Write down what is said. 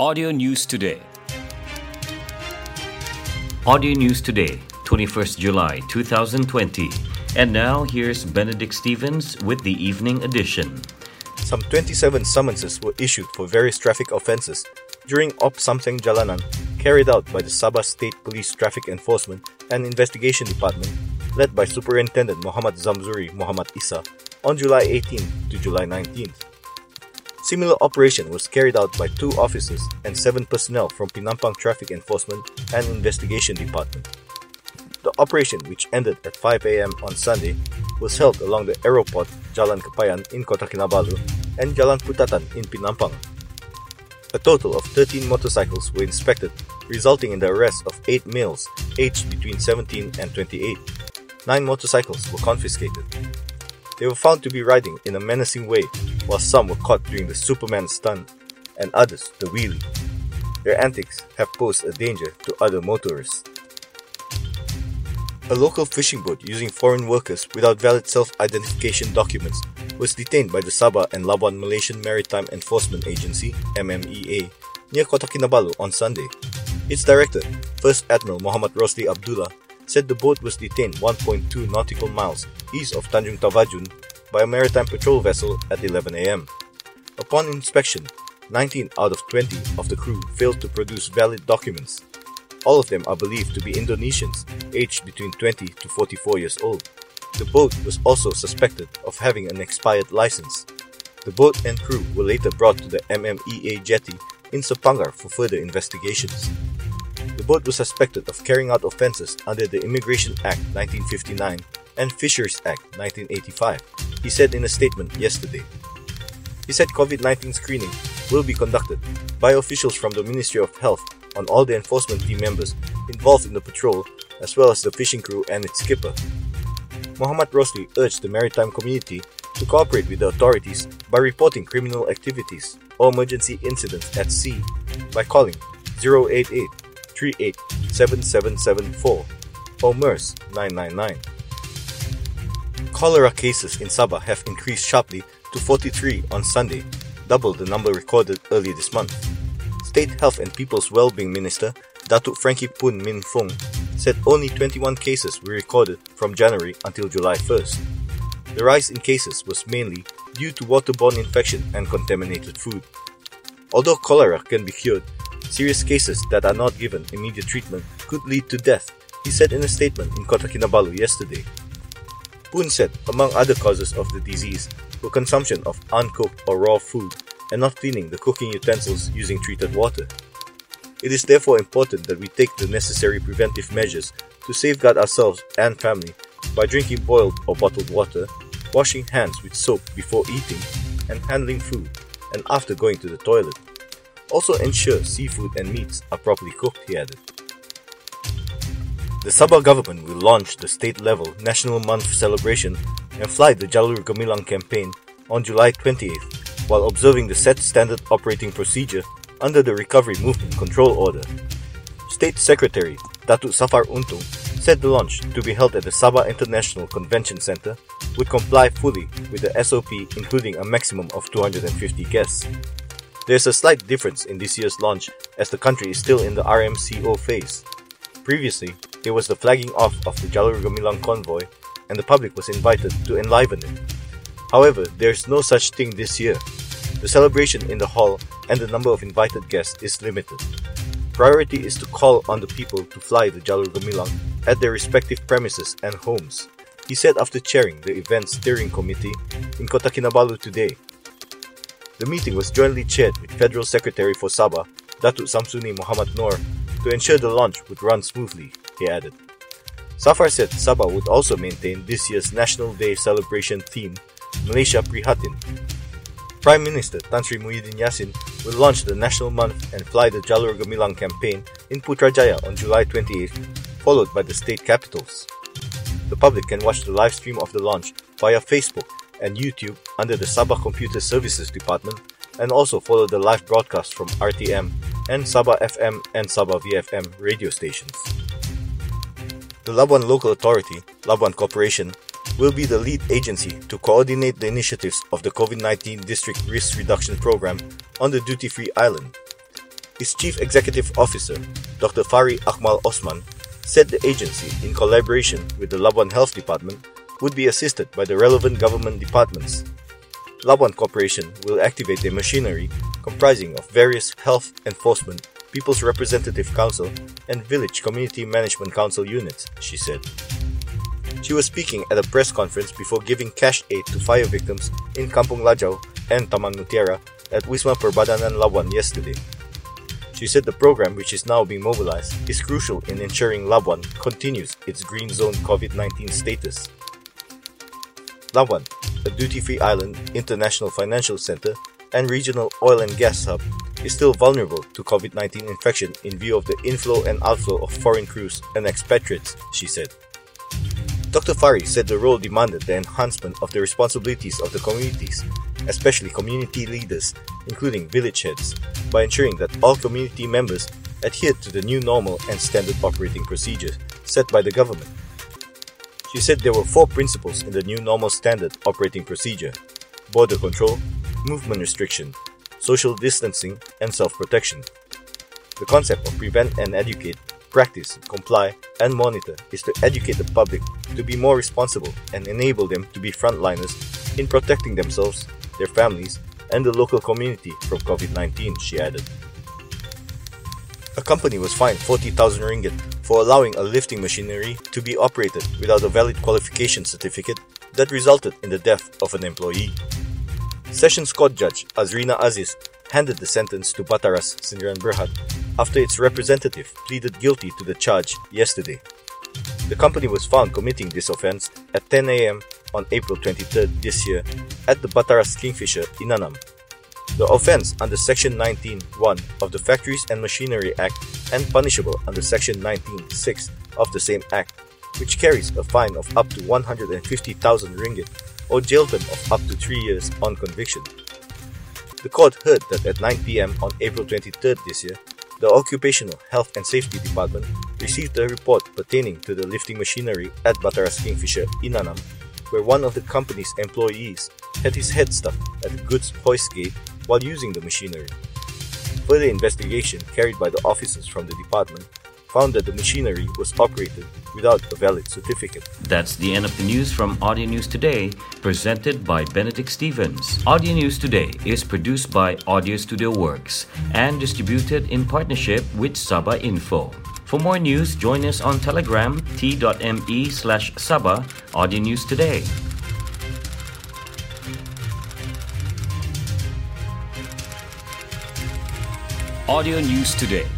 Audio News Today. Audio News Today, 21st July 2020. And now here's Benedict Stevens with the evening edition. Some 27 summonses were issued for various traffic offences during Op Samseng Jalanan carried out by the Sabah State Police Traffic Enforcement and Investigation Department led by Superintendent Muhammad Zamzuri Muhammad Isa on July 18 to July 19th. Similar operation was carried out by two officers and seven personnel from Penampang Traffic Enforcement and Investigation Department. The operation, which ended at 5 a.m. on Sunday, was held along the aeroport Jalan Kepayan in Kota Kinabalu and Jalan Putatan in Penampang. A total of 13 motorcycles were inspected, resulting in the arrest of 8 males aged between 17 and 28. Nine motorcycles were confiscated. They were found to be riding in a menacing way, while some were caught doing the Superman stunt and others the wheelie. Their antics have posed a danger to other motorists. A local fishing boat using foreign workers without valid self-identification documents was detained by the Sabah and Labuan Malaysian Maritime Enforcement Agency (MMEA) near Kota Kinabalu on Sunday. Its director, First Admiral Muhammad Rosli Abdullah, said the boat was detained 1.2 nautical miles east of Tanjung Tavajun by a maritime patrol vessel at 11 a.m. Upon inspection, 19 out of 20 of the crew failed to produce valid documents. All of them are believed to be Indonesians, aged between 20 to 44 years old. The boat was also suspected of having an expired license. The boat and crew were later brought to the MMEA jetty in Sepangar for further investigations. The boat was suspected of carrying out offences under the Immigration Act 1959 and Fisheries Act 1985, he said in a statement yesterday. He said COVID 19 screening will be conducted by officials from the Ministry of Health on all the enforcement team members involved in the patrol, as well as the fishing crew and its skipper. Muhammad Rosli urged the maritime community to cooperate with the authorities by reporting criminal activities or emergency incidents at sea by calling 088 38 7774 or MERS 999. Cholera cases in Sabah have increased sharply to 43 on Sunday, double the number recorded earlier this month. State Health and People's Wellbeing Minister Datuk Frankie Poon Ming Fung said only 21 cases were recorded from January until July 1st. The rise in cases was mainly due to waterborne infection and contaminated food. Although cholera can be cured, serious cases that are not given immediate treatment could lead to death, he said in a statement in Kota Kinabalu yesterday. Poon said among other causes of the disease were consumption of uncooked or raw food and not cleaning the cooking utensils using treated water. It is therefore important that we take the necessary preventive measures to safeguard ourselves and family by drinking boiled or bottled water, washing hands with soap before eating, and handling food and after going to the toilet. Also ensure seafood and meats are properly cooked, he added. The Sabah government will launch the state-level National Month celebration and fly the Jalur Gemilang campaign on July 28th while observing the set standard operating procedure under the Recovery Movement Control Order. State Secretary Datuk Safar Untung said the launch to be held at the Sabah International Convention Center would comply fully with the SOP including a maximum of 250 guests. There is a slight difference in this year's launch as the country is still in the RMCO phase. Previously, it was the flagging off of the Jalur Gemilang convoy and the public was invited to enliven it. However, there is no such thing this year. The celebration in the hall and the number of invited guests is limited. Priority is to call on the people to fly the Jalur Gemilang at their respective premises and homes, he said after chairing the event steering committee in Kota Kinabalu today. The meeting was jointly chaired with Federal Secretary for Sabah, Datuk Samsuni Muhammad Noor, to ensure the launch would run smoothly, he added. Said Sabah would also maintain this year's National Day celebration theme, Malaysia Prihatin, Prime Minister Tan Sri Muhyiddin Yassin will launch the National Month and fly the Jalur Gemilang campaign in Putrajaya on July 28th, followed by the state capitals. The public can watch the live stream of the launch via Facebook and YouTube under the Sabah Computer Services Department and also follow the live broadcast from RTM and Sabah FM and Sabah VFM radio stations. The Labuan Local Authority, Labuan Corporation, will be the lead agency to coordinate the initiatives of the COVID 19 District Risk Reduction Program on the duty free island. Its Chief Executive Officer, Dr. Fari Akmal Osman, said the agency, in collaboration with the Labuan Health Department, would be assisted by the relevant government departments. Labuan Corporation will activate their machinery comprising of various health enforcement, People's Representative Council, and Village Community Management Council units, she said. She was speaking at a press conference before giving cash aid to fire victims in Kampung Lajau and Taman Mutiara at Wisma Perbadanan Labuan yesterday. She said the program, which is now being mobilized, is crucial in ensuring Labuan continues its green zone COVID 19 status. Labuan, a duty free island, international financial center, and regional oil and gas hub, is still vulnerable to COVID 19 infection in view of the inflow and outflow of foreign crews and expatriates, she said. Dr. Fari said the role demanded the enhancement of the responsibilities of the communities, especially community leaders, including village heads, by ensuring that all community members adhered to the new normal and standard operating procedures set by the government. She said there were four principles in the new normal standard operating procedure border control, movement restriction, social distancing, and self protection. The concept of prevent and educate practice, comply, and monitor is to educate the public to be more responsible and enable them to be frontliners in protecting themselves, their families, and the local community from COVID 19, she added. A company was fined 40,000 ringgit for allowing a lifting machinery to be operated without a valid qualification certificate that resulted in the death of an employee. Sessions Court Judge Azrina Aziz handed the sentence to Bataras Sendirian Berhad after its representative pleaded guilty to the charge yesterday. The company was found committing this offense at 10 a.m. on April 23 this year at the Bataras Kingfisher in Inanam. The offense under Section 19.1 of the Factories and Machinery Act and punishable under Section 19.6 of the same Act, which carries a fine of up to 150,000 ringgit or jail term of up to 3 years on conviction. The court heard that at 9 pm on April 23 this year, the Occupational Health and Safety Department received a report pertaining to the lifting machinery at Bataras Kingfisher in Inanam, where one of the company's employees had his head stuck at the goods hoist gate while using the machinery. Further investigation carried by the officers from the department found that the machinery was operated without a valid certificate. That's the end of the news from Audio News Today, presented by Benedict Stevens. Audio News Today is produced by Audio Studio Works and distributed in partnership with Sabah Info. For more news, join us on Telegram t.me slash Saba Audio News Today. Audio News Today